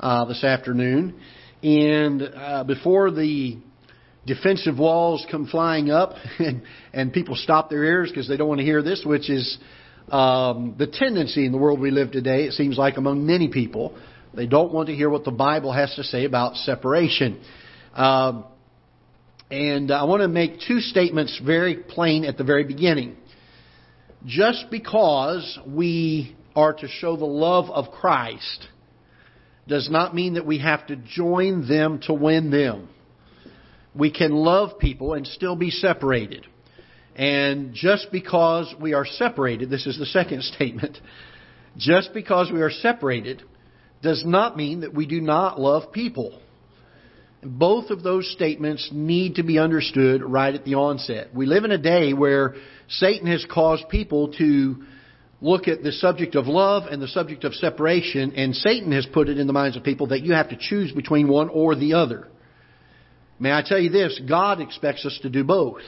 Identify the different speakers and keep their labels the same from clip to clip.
Speaker 1: uh, this afternoon. And uh, before the defensive walls come flying up and, and people stop their ears because they don't want to hear this, which is um, the tendency in the world we live today, it seems like among many people. They don't want to hear what the Bible has to say about separation. Um, and I want to make two statements very plain at the very beginning. Just because we are to show the love of Christ does not mean that we have to join them to win them. We can love people and still be separated. And just because we are separated, this is the second statement, just because we are separated does not mean that we do not love people. Both of those statements need to be understood right at the onset. We live in a day where Satan has caused people to look at the subject of love and the subject of separation, and Satan has put it in the minds of people that you have to choose between one or the other. May I tell you this? God expects us to do both.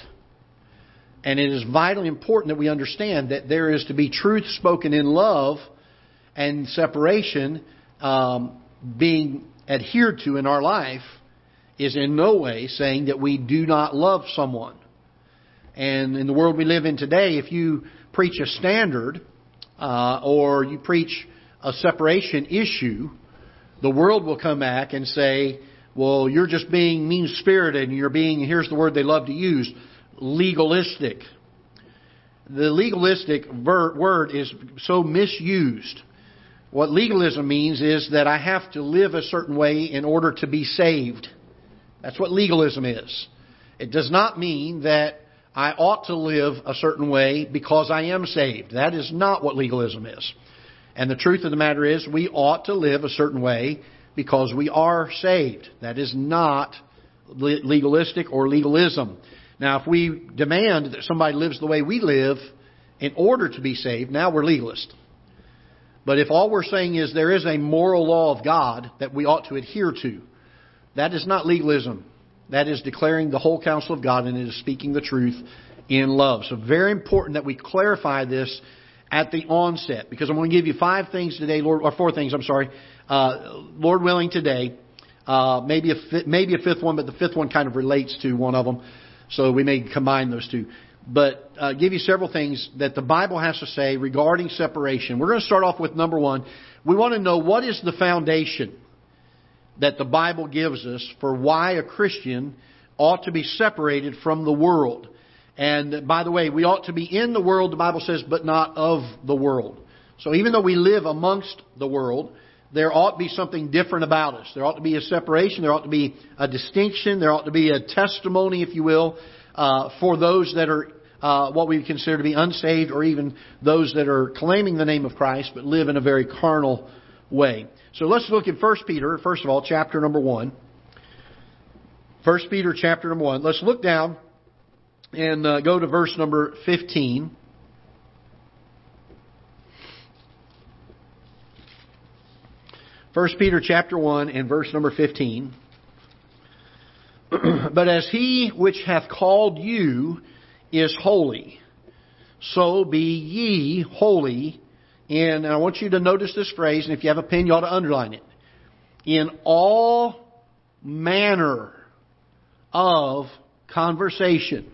Speaker 1: And it is vitally important that we understand that there is to be truth spoken in love and separation um, being adhered to in our life is in no way saying that we do not love someone. And in the world we live in today, if you preach a standard uh, or you preach a separation issue, the world will come back and say, well, you're just being mean spirited and you're being, here's the word they love to use, legalistic. The legalistic ver- word is so misused. What legalism means is that I have to live a certain way in order to be saved. That's what legalism is. It does not mean that I ought to live a certain way because I am saved. That is not what legalism is. And the truth of the matter is, we ought to live a certain way because we are saved. That is not legalistic or legalism. Now, if we demand that somebody lives the way we live in order to be saved, now we're legalist. But if all we're saying is there is a moral law of God that we ought to adhere to, that is not legalism. That is declaring the whole counsel of God and it is speaking the truth in love. So very important that we clarify this at the onset because I'm going to give you five things today, Lord, or four things, I'm sorry, uh, Lord willing today. Uh, maybe a maybe a fifth one, but the fifth one kind of relates to one of them, so we may combine those two. But uh, give you several things that the Bible has to say regarding separation. We're going to start off with number one. We want to know what is the foundation that the Bible gives us for why a Christian ought to be separated from the world. And by the way, we ought to be in the world, the Bible says, but not of the world. So even though we live amongst the world, there ought to be something different about us. There ought to be a separation. There ought to be a distinction. There ought to be a testimony, if you will, uh, for those that are uh, what we consider to be unsaved, or even those that are claiming the name of Christ but live in a very carnal way. So let's look at 1 Peter, first of all, chapter number 1. 1 Peter chapter number 1. Let's look down and uh, go to verse number 15. First Peter chapter 1 and verse number 15. but as he which hath called you is holy, so be ye holy and I want you to notice this phrase, and if you have a pen, you ought to underline it. In all manner of conversation.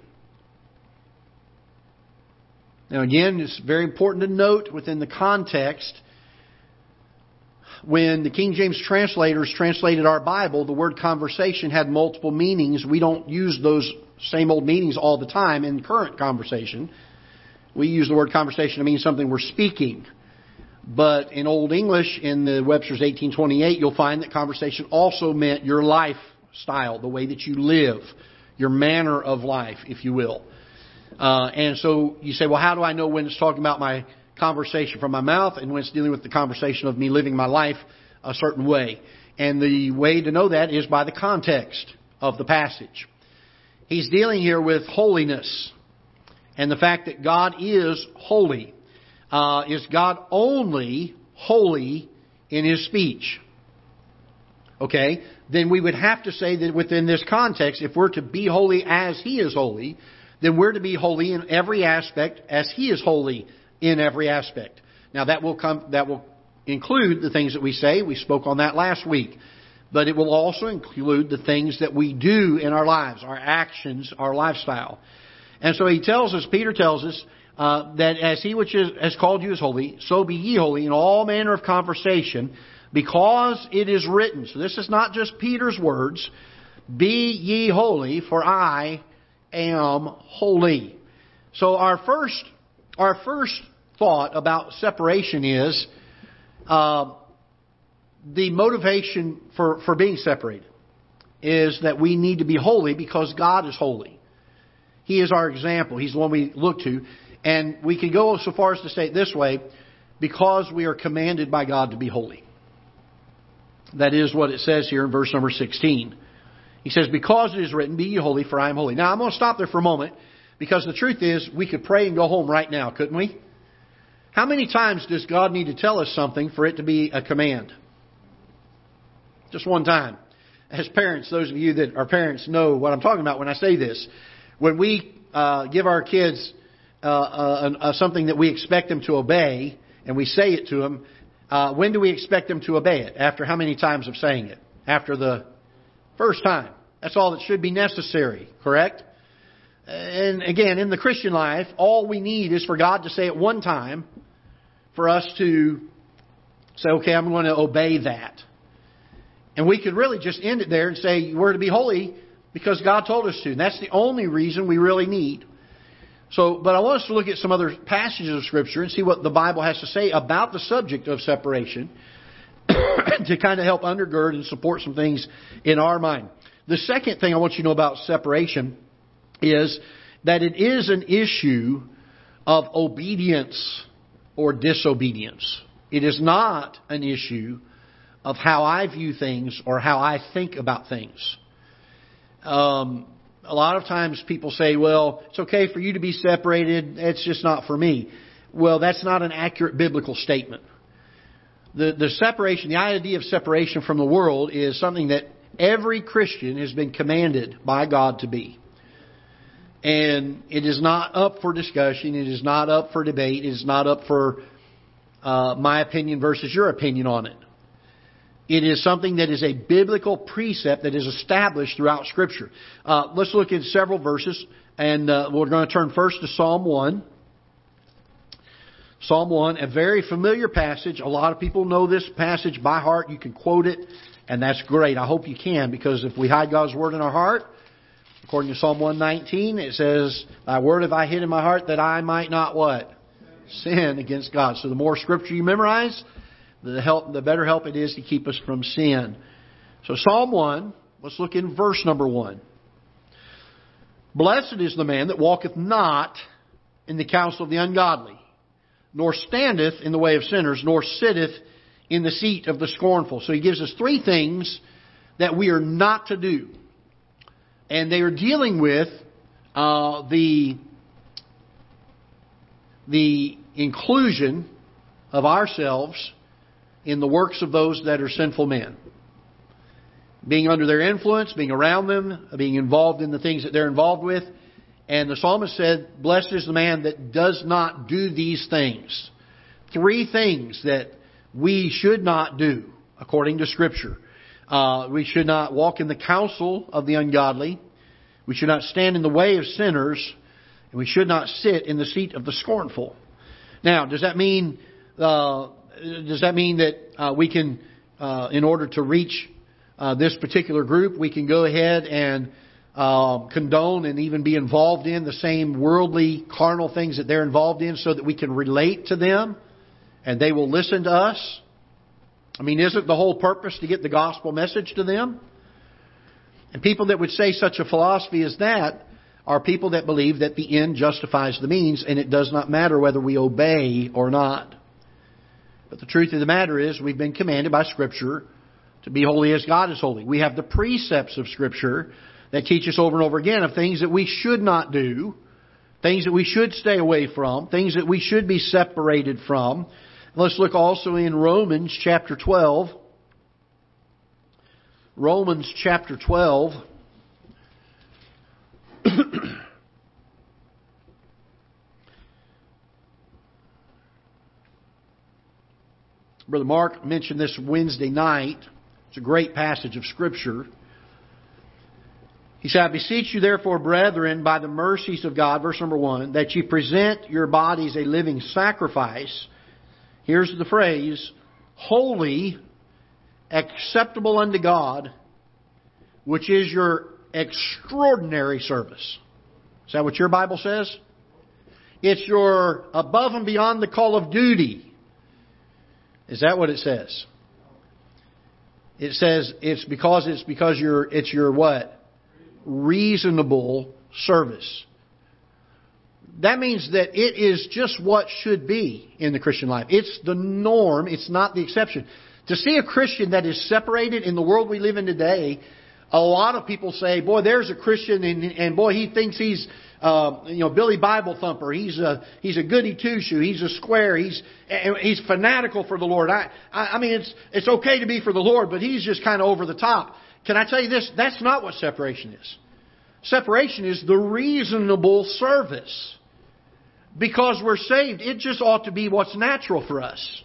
Speaker 1: Now, again, it's very important to note within the context when the King James translators translated our Bible, the word conversation had multiple meanings. We don't use those same old meanings all the time in current conversation. We use the word conversation to mean something we're speaking. But in Old English, in the Webster's 1828, you'll find that conversation also meant your lifestyle, the way that you live, your manner of life, if you will. Uh, and so you say, well, how do I know when it's talking about my conversation from my mouth and when it's dealing with the conversation of me living my life a certain way? And the way to know that is by the context of the passage. He's dealing here with holiness and the fact that God is holy uh, is God only holy in his speech? Okay, then we would have to say that within this context, if we're to be holy as he is holy, then we're to be holy in every aspect as he is holy in every aspect. Now that will come, that will include the things that we say. We spoke on that last week. But it will also include the things that we do in our lives, our actions, our lifestyle. And so he tells us, Peter tells us, uh, that as he which is, has called you is holy, so be ye holy in all manner of conversation, because it is written. So this is not just Peter's words. Be ye holy, for I am holy. So our first, our first thought about separation is uh, the motivation for, for being separated is that we need to be holy because God is holy. He is our example. He's the one we look to. And we can go so far as to say it this way because we are commanded by God to be holy. That is what it says here in verse number 16. He says, Because it is written, Be ye holy, for I am holy. Now, I'm going to stop there for a moment because the truth is, we could pray and go home right now, couldn't we? How many times does God need to tell us something for it to be a command? Just one time. As parents, those of you that are parents know what I'm talking about when I say this. When we uh, give our kids uh, uh, uh something that we expect them to obey, and we say it to them, uh, when do we expect them to obey it? After how many times of saying it? After the first time. That's all that should be necessary, correct? And again, in the Christian life, all we need is for God to say it one time for us to say, okay, I'm going to obey that. And we could really just end it there and say we're to be holy because God told us to. And that's the only reason we really need. So, but I want us to look at some other passages of Scripture and see what the Bible has to say about the subject of separation to kind of help undergird and support some things in our mind. The second thing I want you to know about separation is that it is an issue of obedience or disobedience. It is not an issue of how I view things or how I think about things. Um, a lot of times people say, well, it's okay for you to be separated, it's just not for me. Well, that's not an accurate biblical statement. The, the separation, the idea of separation from the world is something that every Christian has been commanded by God to be. And it is not up for discussion. It is not up for debate. It is not up for uh, my opinion versus your opinion on it. It is something that is a biblical precept that is established throughout Scripture. Uh, let's look at several verses, and uh, we're going to turn first to Psalm 1. Psalm 1, a very familiar passage. A lot of people know this passage by heart. You can quote it, and that's great. I hope you can, because if we hide God's Word in our heart, According to Psalm 119, it says, Thy word have I hid in my heart that I might not what? Sin against God. So the more scripture you memorize, the help, the better help it is to keep us from sin. So Psalm 1, let's look in verse number 1. Blessed is the man that walketh not in the counsel of the ungodly, nor standeth in the way of sinners, nor sitteth in the seat of the scornful. So he gives us three things that we are not to do and they are dealing with uh, the the inclusion of ourselves in the works of those that are sinful men. Being under their influence, being around them, being involved in the things that they're involved with. And the psalmist said, Blessed is the man that does not do these things. Three things that we should not do, according to Scripture. Uh, we should not walk in the counsel of the ungodly. We should not stand in the way of sinners. And we should not sit in the seat of the scornful. Now, does that mean uh, does that mean that uh, we can, uh, in order to reach uh, this particular group, we can go ahead and um, condone and even be involved in the same worldly, carnal things that they're involved in, so that we can relate to them and they will listen to us? I mean, isn't the whole purpose to get the gospel message to them? And people that would say such a philosophy as that are people that believe that the end justifies the means and it does not matter whether we obey or not. But the truth of the matter is we've been commanded by Scripture to be holy as God is holy. We have the precepts of Scripture that teach us over and over again of things that we should not do, things that we should stay away from, things that we should be separated from. Let's look also in Romans chapter 12. Romans chapter 12. Brother Mark mentioned this Wednesday night. It's a great passage of Scripture. He said, I beseech you therefore, brethren, by the mercies of God, verse number one, that ye present your bodies a living sacrifice. Here's the phrase, holy, acceptable unto God, which is your extraordinary service. Is that what your Bible says? It's your above and beyond the call of duty. Is that what it says? It says it's because it's because you're it's your what? reasonable service. That means that it is just what should be in the Christian life. It's the norm, it's not the exception. To see a Christian that is separated in the world we live in today, a lot of people say, boy, there's a Christian and, and boy, he thinks he's, uh, you know, Billy Bible thumper. He's a, he's a goody two shoe. He's a square. He's, he's fanatical for the Lord. I, I, I mean, it's, it's okay to be for the Lord, but he's just kind of over the top. Can I tell you this? That's not what separation is. Separation is the reasonable service. Because we're saved, it just ought to be what's natural for us.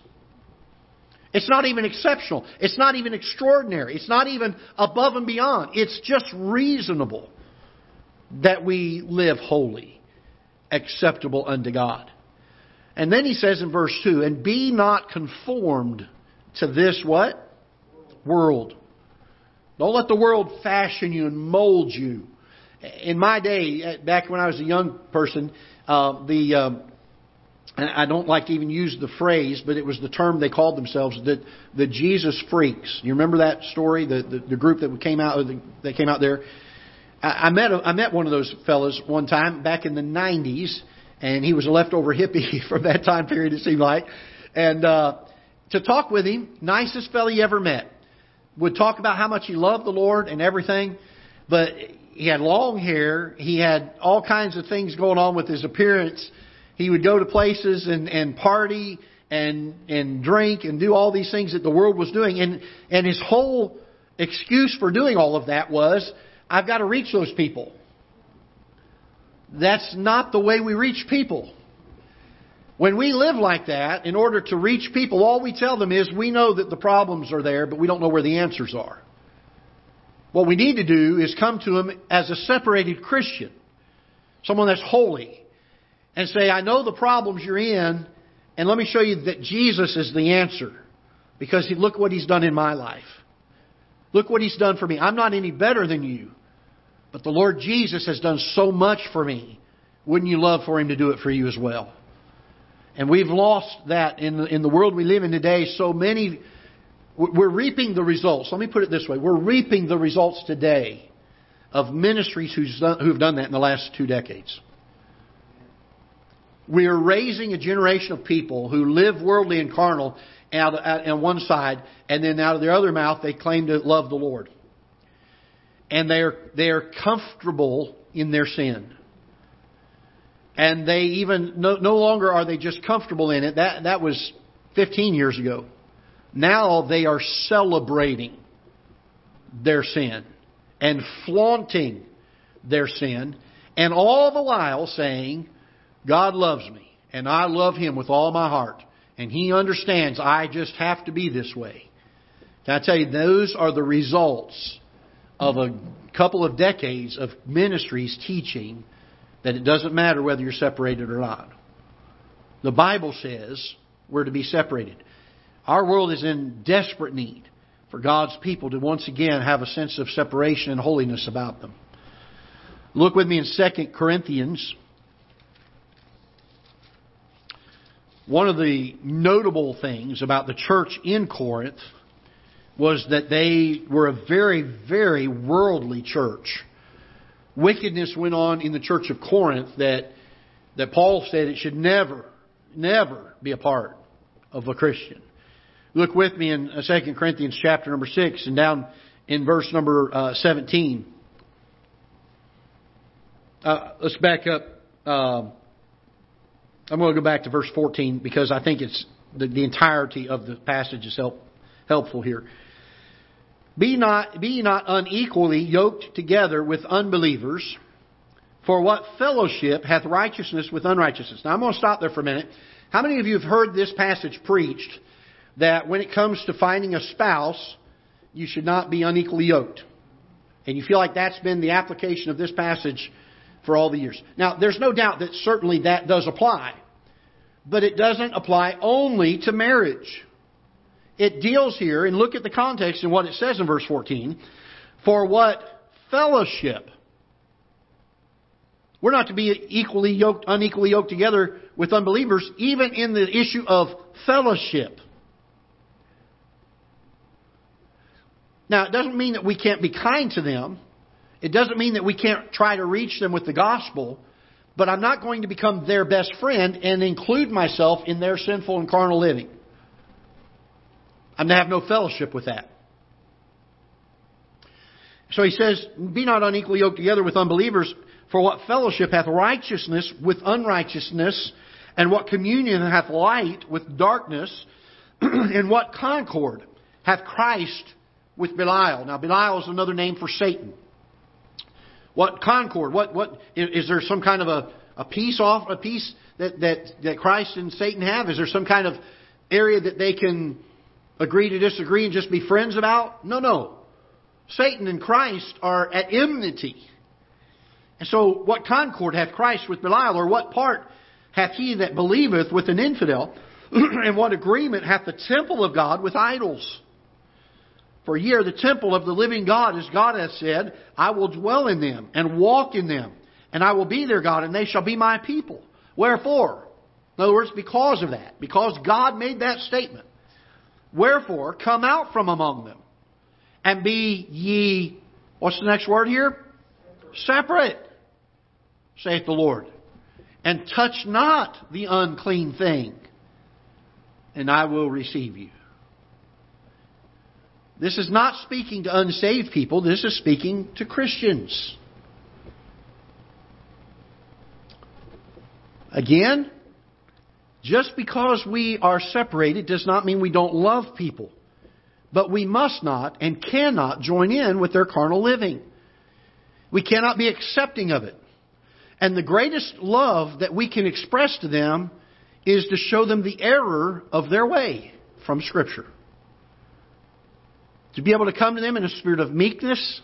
Speaker 1: It's not even exceptional. It's not even extraordinary. It's not even above and beyond. It's just reasonable that we live holy, acceptable unto God. And then he says in verse 2, and be not conformed to this what? World. Don't let the world fashion you and mold you. In my day, back when I was a young person, uh, the uh, I don't like to even use the phrase, but it was the term they called themselves the the Jesus freaks. You remember that story? The the, the group that came out that came out there. I, I met a, I met one of those fellows one time back in the '90s, and he was a leftover hippie from that time period. It seemed like, and uh, to talk with him, nicest fellow you ever met would talk about how much he loved the Lord and everything, but he had long hair. He had all kinds of things going on with his appearance. He would go to places and, and party and, and drink and do all these things that the world was doing. And, and his whole excuse for doing all of that was, I've got to reach those people. That's not the way we reach people. When we live like that, in order to reach people, all we tell them is we know that the problems are there, but we don't know where the answers are. What we need to do is come to them as a separated Christian, someone that's holy, and say, I know the problems you're in, and let me show you that Jesus is the answer. Because look what He's done in my life. Look what He's done for me. I'm not any better than you, but the Lord Jesus has done so much for me. Wouldn't you love for Him to do it for you as well? And we've lost that in the, in the world we live in today. So many, we're reaping the results. Let me put it this way. We're reaping the results today of ministries who've done that in the last two decades. We are raising a generation of people who live worldly and carnal out, out on one side, and then out of their other mouth they claim to love the Lord. And they are, they are comfortable in their sin. And they even, no, no longer are they just comfortable in it. That, that was 15 years ago. Now they are celebrating their sin and flaunting their sin, and all the while saying, God loves me, and I love Him with all my heart, and He understands I just have to be this way. Can I tell you, those are the results of a couple of decades of ministries teaching that it doesn't matter whether you're separated or not. The Bible says we're to be separated. Our world is in desperate need for God's people to once again have a sense of separation and holiness about them. Look with me in 2 Corinthians. One of the notable things about the church in Corinth was that they were a very, very worldly church wickedness went on in the church of Corinth that, that Paul said it should never, never be a part of a Christian. Look with me in 2 uh, Corinthians chapter number 6 and down in verse number uh, 17. Uh, let's back up. Uh, I'm going to go back to verse 14 because I think it's the, the entirety of the passage is help, helpful here. Be not, be not unequally yoked together with unbelievers. For what fellowship hath righteousness with unrighteousness? Now I'm going to stop there for a minute. How many of you have heard this passage preached that when it comes to finding a spouse, you should not be unequally yoked. And you feel like that's been the application of this passage for all the years. Now, there's no doubt that certainly that does apply. But it doesn't apply only to marriage. It deals here, and look at the context and what it says in verse 14. For what fellowship? We're not to be equally yoked, unequally yoked together with unbelievers, even in the issue of fellowship. Now, it doesn't mean that we can't be kind to them. It doesn't mean that we can't try to reach them with the gospel. But I'm not going to become their best friend and include myself in their sinful and carnal living. I'm to have no fellowship with that. So he says, Be not unequally yoked together with unbelievers, for what fellowship hath righteousness with unrighteousness, and what communion hath light with darkness, and what concord hath Christ with Belial. Now, Belial is another name for Satan. What concord? What what is there some kind of a, a peace off a peace that, that that Christ and Satan have? Is there some kind of area that they can agree to disagree and just be friends about? No, no. Satan and Christ are at enmity. And so, what concord hath Christ with Belial, or what part hath he that believeth with an infidel? and what agreement hath the temple of God with idols? For ye are the temple of the living God, as God hath said, I will dwell in them and walk in them, and I will be their God, and they shall be my people. Wherefore? In other words, because of that, because God made that statement. Wherefore, come out from among them, and be ye, what's the next word here? Separate, saith the Lord. And touch not the unclean thing, and I will receive you. This is not speaking to unsaved people, this is speaking to Christians. Again, just because we are separated does not mean we don't love people. But we must not and cannot join in with their carnal living. We cannot be accepting of it. And the greatest love that we can express to them is to show them the error of their way from Scripture. To be able to come to them in a spirit of meekness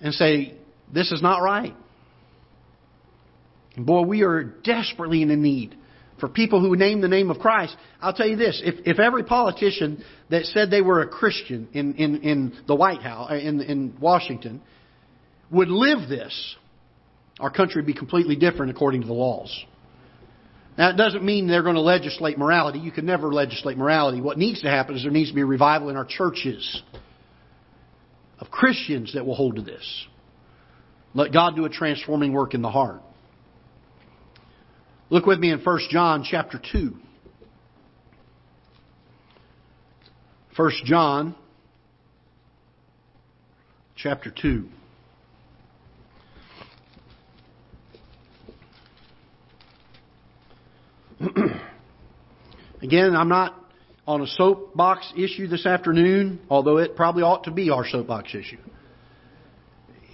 Speaker 1: and say, This is not right. And boy, we are desperately in a need for people who name the name of Christ. I'll tell you this if, if every politician that said they were a Christian in, in, in the White House, uh, in, in Washington, would live this, our country would be completely different according to the laws. Now, it doesn't mean they're going to legislate morality. You can never legislate morality. What needs to happen is there needs to be a revival in our churches of Christians that will hold to this. Let God do a transforming work in the heart. Look with me in 1 John chapter 2. 1 John chapter 2. Again, I'm not on a soapbox issue this afternoon, although it probably ought to be our soapbox issue.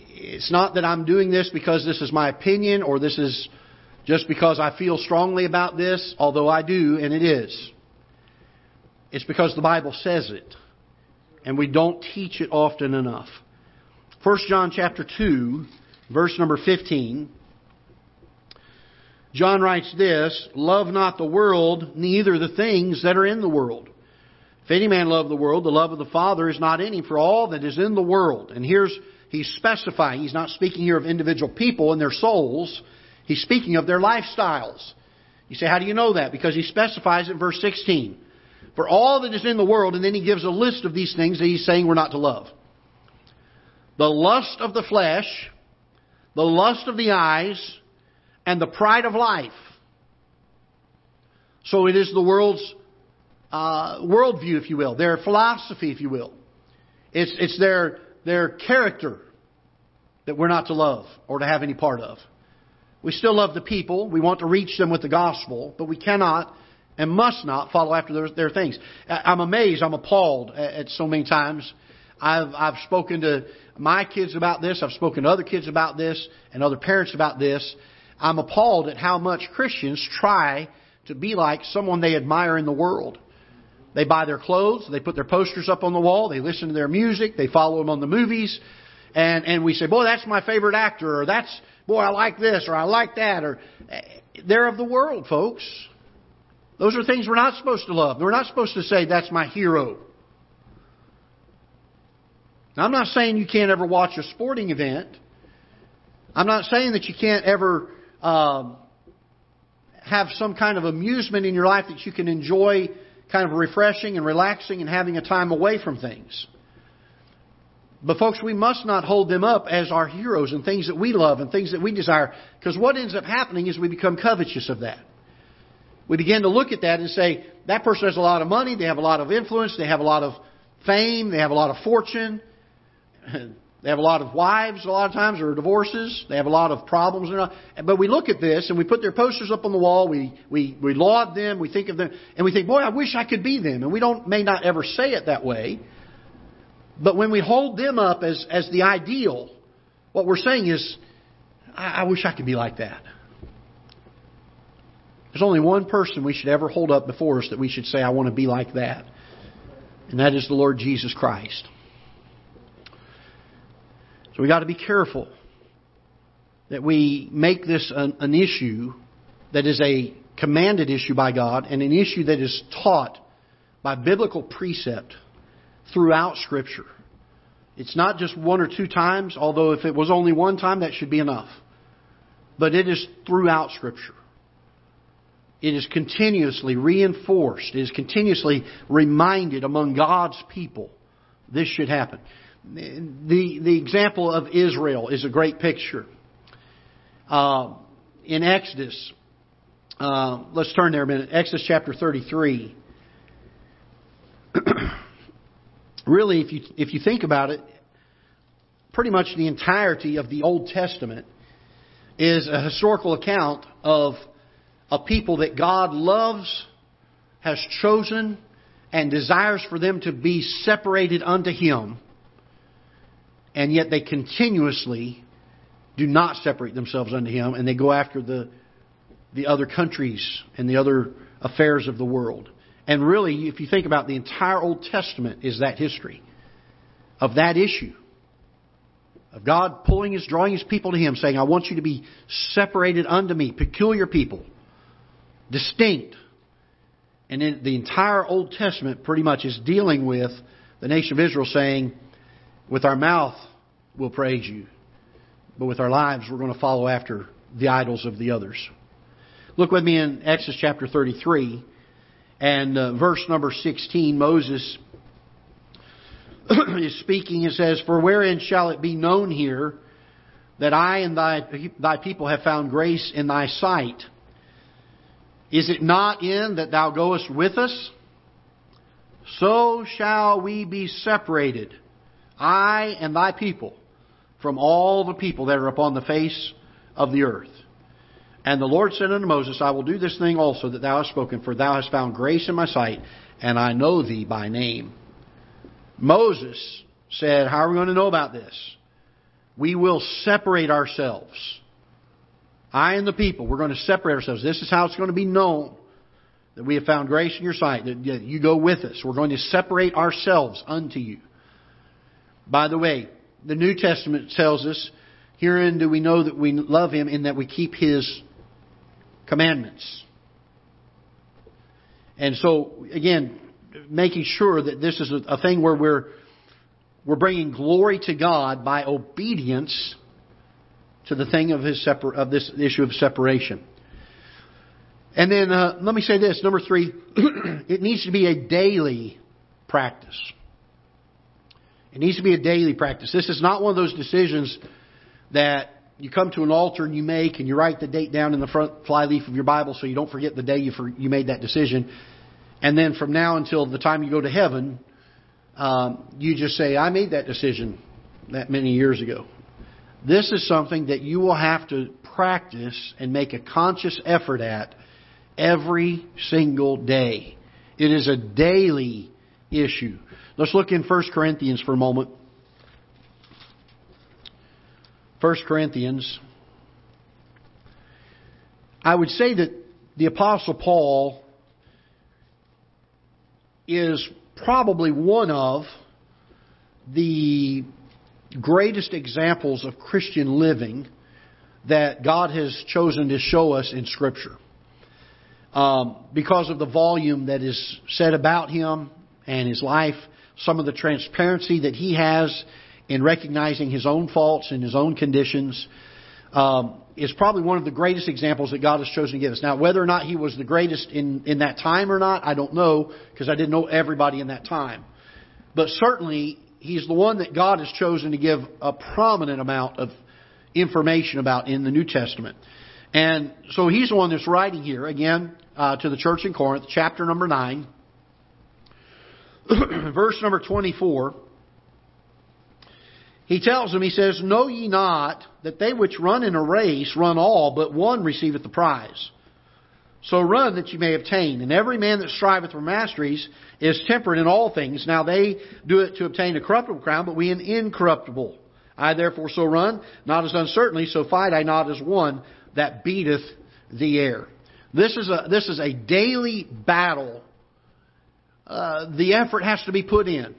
Speaker 1: It's not that I'm doing this because this is my opinion or this is just because I feel strongly about this, although I do, and it is. It's because the Bible says it, and we don't teach it often enough. 1 John chapter 2, verse number 15. John writes this, Love not the world, neither the things that are in the world. If any man love the world, the love of the Father is not in him, for all that is in the world. And here's, he's specifying, he's not speaking here of individual people and their souls, he's speaking of their lifestyles. You say, how do you know that? Because he specifies in verse 16. For all that is in the world, and then he gives a list of these things that he's saying we're not to love. The lust of the flesh, the lust of the eyes, and the pride of life. So it is the world's uh, worldview, if you will, their philosophy, if you will. It's, it's their, their character that we're not to love or to have any part of. We still love the people. We want to reach them with the gospel, but we cannot and must not follow after their, their things. I'm amazed. I'm appalled at, at so many times. I've, I've spoken to my kids about this. I've spoken to other kids about this and other parents about this. I'm appalled at how much Christians try to be like someone they admire in the world. They buy their clothes, they put their posters up on the wall, they listen to their music, they follow them on the movies, and, and we say, boy, that's my favorite actor, or that's, boy, I like this, or I like that, or eh, they're of the world, folks. Those are things we're not supposed to love. We're not supposed to say, that's my hero. Now, I'm not saying you can't ever watch a sporting event. I'm not saying that you can't ever um, have some kind of amusement in your life that you can enjoy kind of refreshing and relaxing and having a time away from things. But folks, we must not hold them up as our heroes and things that we love and things that we desire. Because what ends up happening is we become covetous of that. We begin to look at that and say, that person has a lot of money, they have a lot of influence, they have a lot of fame, they have a lot of fortune. They have a lot of wives a lot of times or divorces. They have a lot of problems. But we look at this and we put their posters up on the wall. We, we, we laud them. We think of them and we think, boy, I wish I could be them. And we don't, may not ever say it that way. But when we hold them up as, as the ideal, what we're saying is, I, I wish I could be like that. There's only one person we should ever hold up before us that we should say, I want to be like that. And that is the Lord Jesus Christ. So we got to be careful that we make this an, an issue that is a commanded issue by God and an issue that is taught by biblical precept throughout Scripture. It's not just one or two times, although if it was only one time, that should be enough. But it is throughout Scripture. It is continuously reinforced. It is continuously reminded among God's people this should happen the, the example of Israel is a great picture. Uh, in Exodus, uh, let's turn there a minute. Exodus chapter 33. really, if you, if you think about it, pretty much the entirety of the Old Testament is a historical account of a people that God loves, has chosen, and desires for them to be separated unto Him and yet they continuously do not separate themselves unto Him, and they go after the, the other countries and the other affairs of the world. And really, if you think about the entire Old Testament, is that history of that issue of God pulling His, drawing His people to Him, saying, "I want you to be separated unto Me, peculiar people, distinct." And then the entire Old Testament, pretty much, is dealing with the nation of Israel saying, with our mouth, we'll praise you. But with our lives, we're going to follow after the idols of the others. Look with me in Exodus chapter 33 and uh, verse number 16. Moses is speaking and says, For wherein shall it be known here that I and thy, thy people have found grace in thy sight? Is it not in that thou goest with us? So shall we be separated I and thy people from all the people that are upon the face of the earth. And the Lord said unto Moses, I will do this thing also that thou hast spoken, for thou hast found grace in my sight, and I know thee by name. Moses said, How are we going to know about this? We will separate ourselves. I and the people, we're going to separate ourselves. This is how it's going to be known that we have found grace in your sight, that you go with us. We're going to separate ourselves unto you. By the way, the New Testament tells us, herein do we know that we love Him in that we keep His commandments. And so, again, making sure that this is a, thing where we're, we're bringing glory to God by obedience to the thing of, his separ- of this issue of separation. And then, uh, let me say this number three, it needs to be a daily practice. It needs to be a daily practice. This is not one of those decisions that you come to an altar and you make and you write the date down in the front flyleaf of your Bible so you don't forget the day you, for, you made that decision. And then from now until the time you go to heaven, um, you just say, I made that decision that many years ago. This is something that you will have to practice and make a conscious effort at every single day. It is a daily issue. Let's look in 1 Corinthians for a moment. 1 Corinthians. I would say that the Apostle Paul is probably one of the greatest examples of Christian living that God has chosen to show us in Scripture. Um, because of the volume that is said about him and his life, some of the transparency that he has in recognizing his own faults and his own conditions, um, is probably one of the greatest examples that God has chosen to give us. Now, whether or not he was the greatest in, in that time or not, I don't know, because I didn't know everybody in that time. But certainly, he's the one that God has chosen to give a prominent amount of information about in the New Testament. And so he's the one that's writing here, again, uh, to the church in Corinth, chapter number 9, verse number 24. He tells them, he says, Know ye not that they which run in a race run all, but one receiveth the prize? So run that ye may obtain. And every man that striveth for masteries is temperate in all things. Now they do it to obtain a corruptible crown, but we an incorruptible. I therefore so run, not as uncertainly, so fight I not as one that beateth the air. This is a, this is a daily battle. Uh, the effort has to be put in.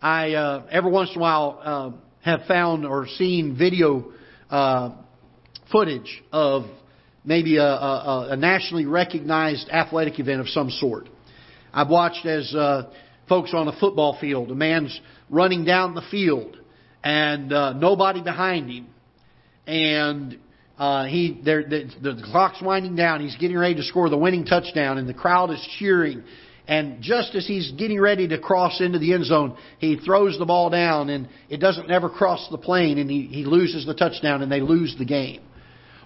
Speaker 1: I uh, every once in a while uh, have found or seen video uh, footage of maybe a, a, a, nationally recognized athletic event of some sort. I've watched as uh, folks on a football field, a man's running down the field and uh, nobody behind him, and uh, he the, the, the clock's winding down. He's getting ready to score the winning touchdown, and the crowd is cheering and just as he's getting ready to cross into the end zone, he throws the ball down and it doesn't ever cross the plane and he, he loses the touchdown and they lose the game.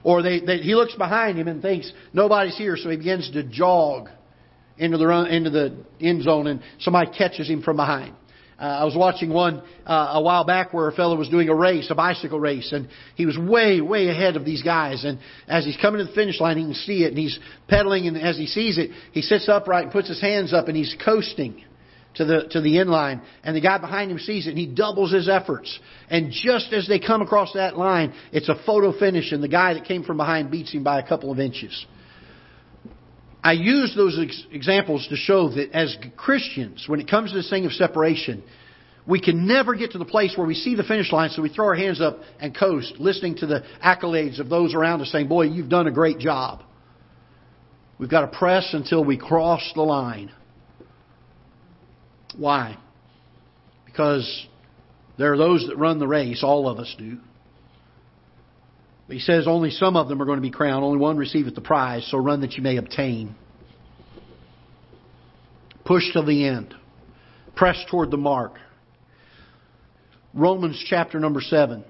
Speaker 1: Or they, they, he looks behind him and thinks nobody's here, so he begins to jog into the run, into the end zone and somebody catches him from behind. Uh, I was watching one uh, a while back where a fellow was doing a race, a bicycle race, and he was way, way ahead of these guys. And as he's coming to the finish line, he can see it, and he's pedaling. And as he sees it, he sits upright and puts his hands up, and he's coasting to the to the end line. And the guy behind him sees it, and he doubles his efforts. And just as they come across that line, it's a photo finish, and the guy that came from behind beats him by a couple of inches. I use those ex- examples to show that as Christians, when it comes to this thing of separation, we can never get to the place where we see the finish line, so we throw our hands up and coast, listening to the accolades of those around us saying, Boy, you've done a great job. We've got to press until we cross the line. Why? Because there are those that run the race, all of us do. He says only some of them are going to be crowned, only one receiveth the prize, so run that you may obtain. Push to the end. Press toward the mark. Romans chapter number 7.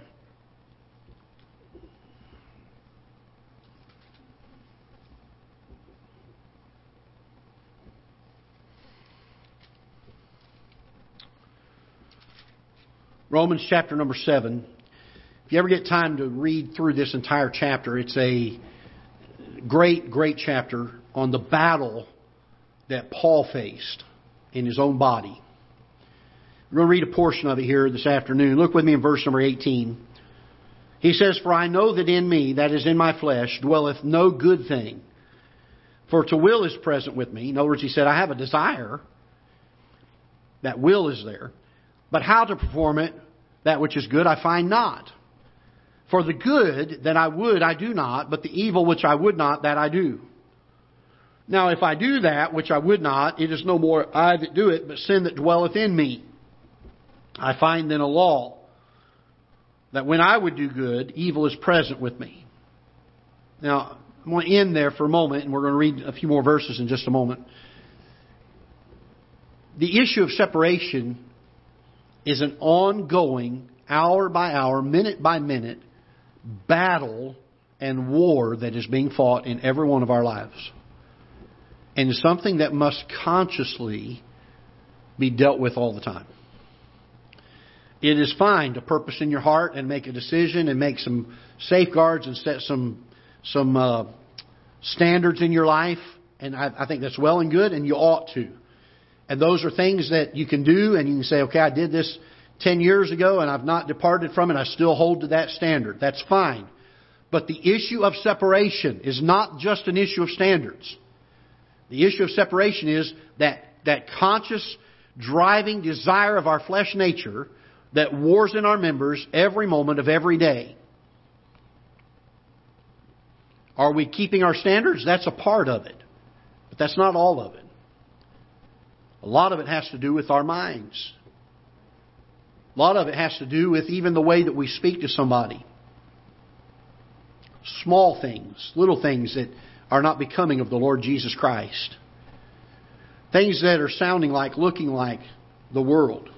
Speaker 1: Romans chapter number 7. If you ever get time to read through this entire chapter, it's a great, great chapter on the battle that Paul faced in his own body. We're going to read a portion of it here this afternoon. Look with me in verse number 18. He says, For I know that in me, that is in my flesh, dwelleth no good thing. For to will is present with me. In other words, he said, I have a desire. That will is there. But how to perform it, that which is good, I find not. For the good that I would, I do not, but the evil which I would not, that I do. Now, if I do that which I would not, it is no more I that do it, but sin that dwelleth in me. I find then a law that when I would do good, evil is present with me. Now, I'm going to end there for a moment, and we're going to read a few more verses in just a moment. The issue of separation is an ongoing, hour by hour, minute by minute battle and war that is being fought in every one of our lives. And it's something that must consciously be dealt with all the time. It is fine to purpose in your heart and make a decision and make some safeguards and set some some uh, standards in your life, and I, I think that's well and good, and you ought to. And those are things that you can do, and you can say, okay, I did this 10 years ago and I've not departed from it. I still hold to that standard. That's fine. But the issue of separation is not just an issue of standards. The issue of separation is that that conscious driving desire of our flesh nature that wars in our members every moment of every day. Are we keeping our standards? That's a part of it. But that's not all of it. A lot of it has to do with our minds. A lot of it has to do with even the way that we speak to somebody. Small things, little things that are not becoming of the Lord Jesus Christ. Things that are sounding like, looking like the world.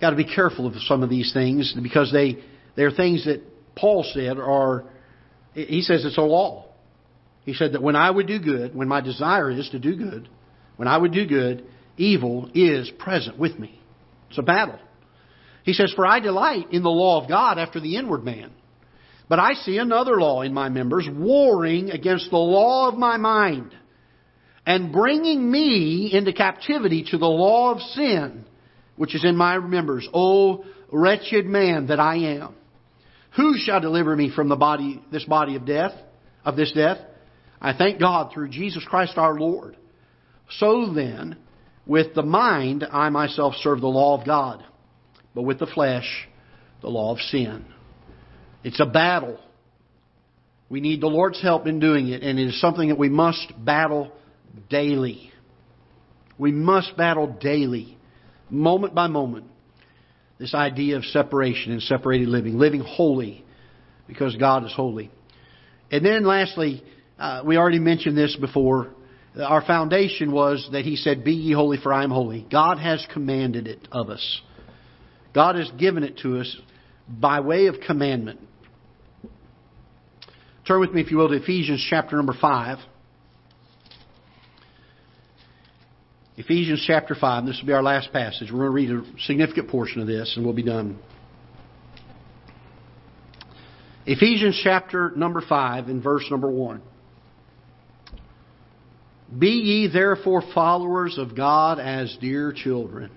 Speaker 1: Got to be careful of some of these things because they they're things that Paul said are he says it's a law. He said that when I would do good, when my desire is to do good, when I would do good, evil is present with me. It's a battle. He says, For I delight in the law of God after the inward man. But I see another law in my members, warring against the law of my mind, and bringing me into captivity to the law of sin, which is in my members. O wretched man that I am. Who shall deliver me from the body, this body of death, of this death? I thank God through Jesus Christ our Lord. So then, with the mind, I myself serve the law of God, but with the flesh, the law of sin. It's a battle. We need the Lord's help in doing it, and it is something that we must battle daily. We must battle daily, moment by moment. This idea of separation and separated living, living holy because God is holy. And then lastly, uh, we already mentioned this before. Our foundation was that He said, Be ye holy, for I am holy. God has commanded it of us. God has given it to us by way of commandment. Turn with me, if you will, to Ephesians chapter number 5. Ephesians chapter 5. This will be our last passage. We're going to read a significant portion of this and we'll be done. Ephesians chapter number 5 and verse number 1. Be ye therefore followers of God as dear children.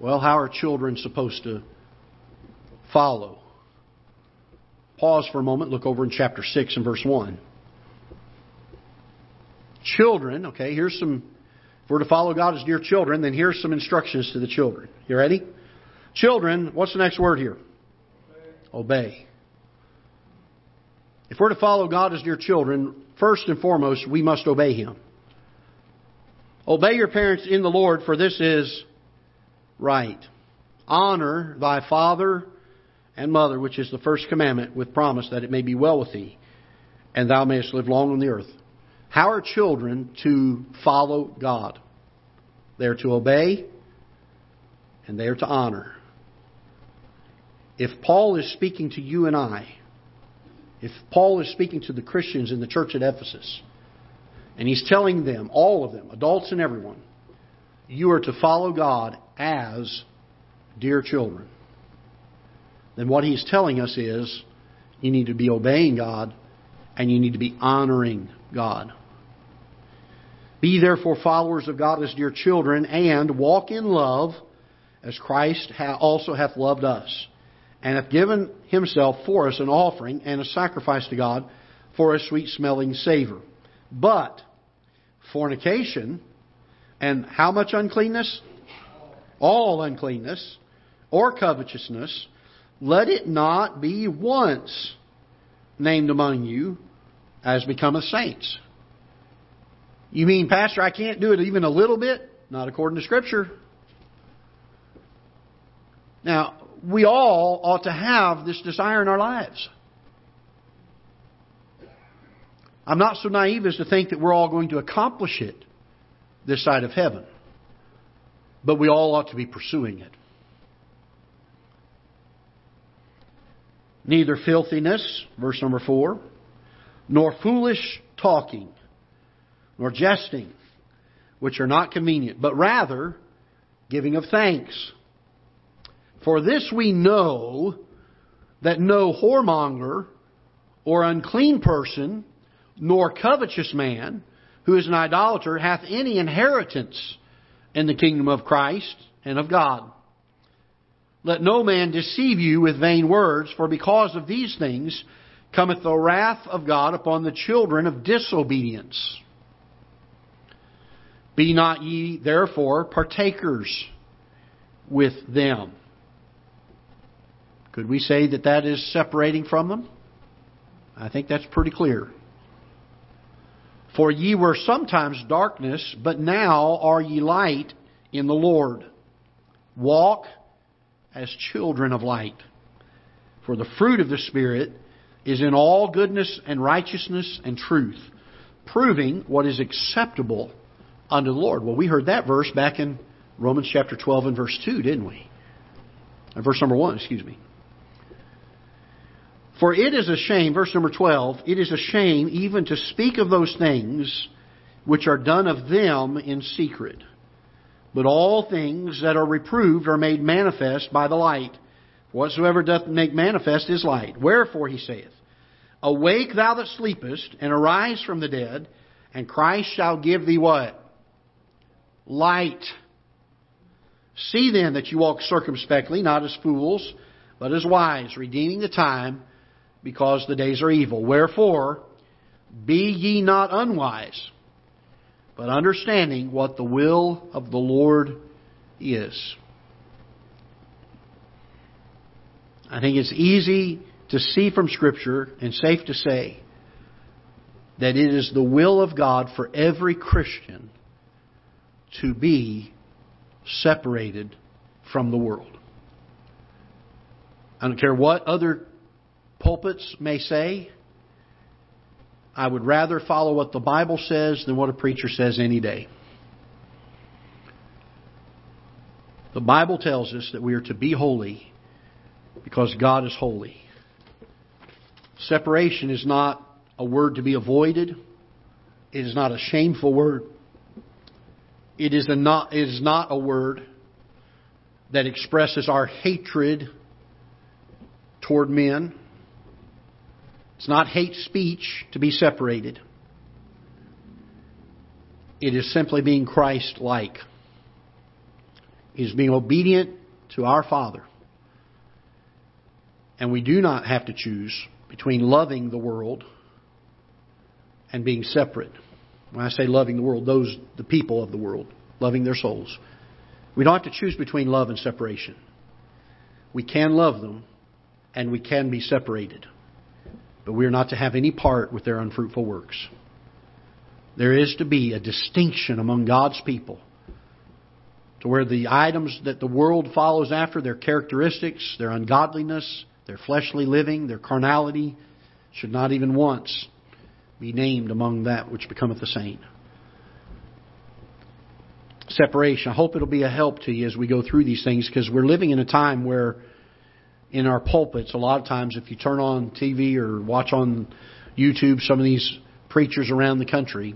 Speaker 1: Well, how are children supposed to follow? Pause for a moment, look over in chapter 6 and verse 1 children, okay, here's some, if we're to follow God as dear children, then here's some instructions to the children. You ready? Children, what's the next word here? Obey. obey. If we're to follow God as dear children, first and foremost, we must obey Him. Obey your parents in the Lord, for this is right. Honor thy father and mother, which is the first commandment, with promise that it may be well with thee, and thou mayest live long on the earth. How are children to follow God? They are to obey and they are to honor. If Paul is speaking to you and I, if Paul is speaking to the Christians in the church at Ephesus, and he's telling them, all of them, adults and everyone, you are to follow God as dear children, then what he's telling us is you need to be obeying God and you need to be honoring God. Be therefore followers of God as dear children, and walk in love as Christ also hath loved us, and hath given himself for us an offering and a sacrifice to God for a sweet smelling savor. But fornication and how much uncleanness? All uncleanness or covetousness, let it not be once named among you as becometh saints you mean, Pastor, I can't do it even a little bit? Not according to Scripture. Now, we all ought to have this desire in our lives. I'm not so naive as to think that we're all going to accomplish it this side of heaven. But we all ought to be pursuing it. Neither filthiness, verse number four, nor foolish talking nor jesting, which are not convenient, but rather giving of thanks. For this we know that no whoremonger or unclean person, nor covetous man, who is an idolater, hath any inheritance in the kingdom of Christ and of God. Let no man deceive you with vain words, for because of these things cometh the wrath of God upon the children of disobedience. Be not ye therefore partakers with them. Could we say that that is separating from them? I think that's pretty clear. For ye were sometimes darkness, but now are ye light in the Lord. Walk as children of light. For the fruit of the Spirit is in all goodness and righteousness and truth, proving what is acceptable unto the Lord. Well, we heard that verse back in Romans chapter 12 and verse 2, didn't we? Uh, verse number 1, excuse me. For it is a shame, verse number 12, it is a shame even to speak of those things which are done of them in secret. But all things that are reproved are made manifest by the light. Whatsoever doth make manifest is light. Wherefore he saith, Awake thou that sleepest, and arise from the dead, and Christ shall give thee what? Light. See then that you walk circumspectly, not as fools, but as wise, redeeming the time, because the days are evil. Wherefore, be ye not unwise, but understanding what the will of the Lord is. I think it's easy to see from Scripture and safe to say that it is the will of God for every Christian to be separated from the world. I don't care what other pulpits may say. I would rather follow what the Bible says than what a preacher says any day. The Bible tells us that we are to be holy because God is holy. Separation is not a word to be avoided. It is not a shameful word. It is, a not, it is not a word that expresses our hatred toward men. It's not hate speech to be separated. It is simply being Christ like. It is being obedient to our Father. And we do not have to choose between loving the world and being separate. When I say loving the world, those the people of the world, loving their souls. We don't have to choose between love and separation. We can love them and we can be separated. But we are not to have any part with their unfruitful works. There is to be a distinction among God's people to where the items that the world follows after, their characteristics, their ungodliness, their fleshly living, their carnality, should not even once be named among that which becometh a saint. Separation. I hope it'll be a help to you as we go through these things because we're living in a time where in our pulpits, a lot of times if you turn on TV or watch on YouTube some of these preachers around the country,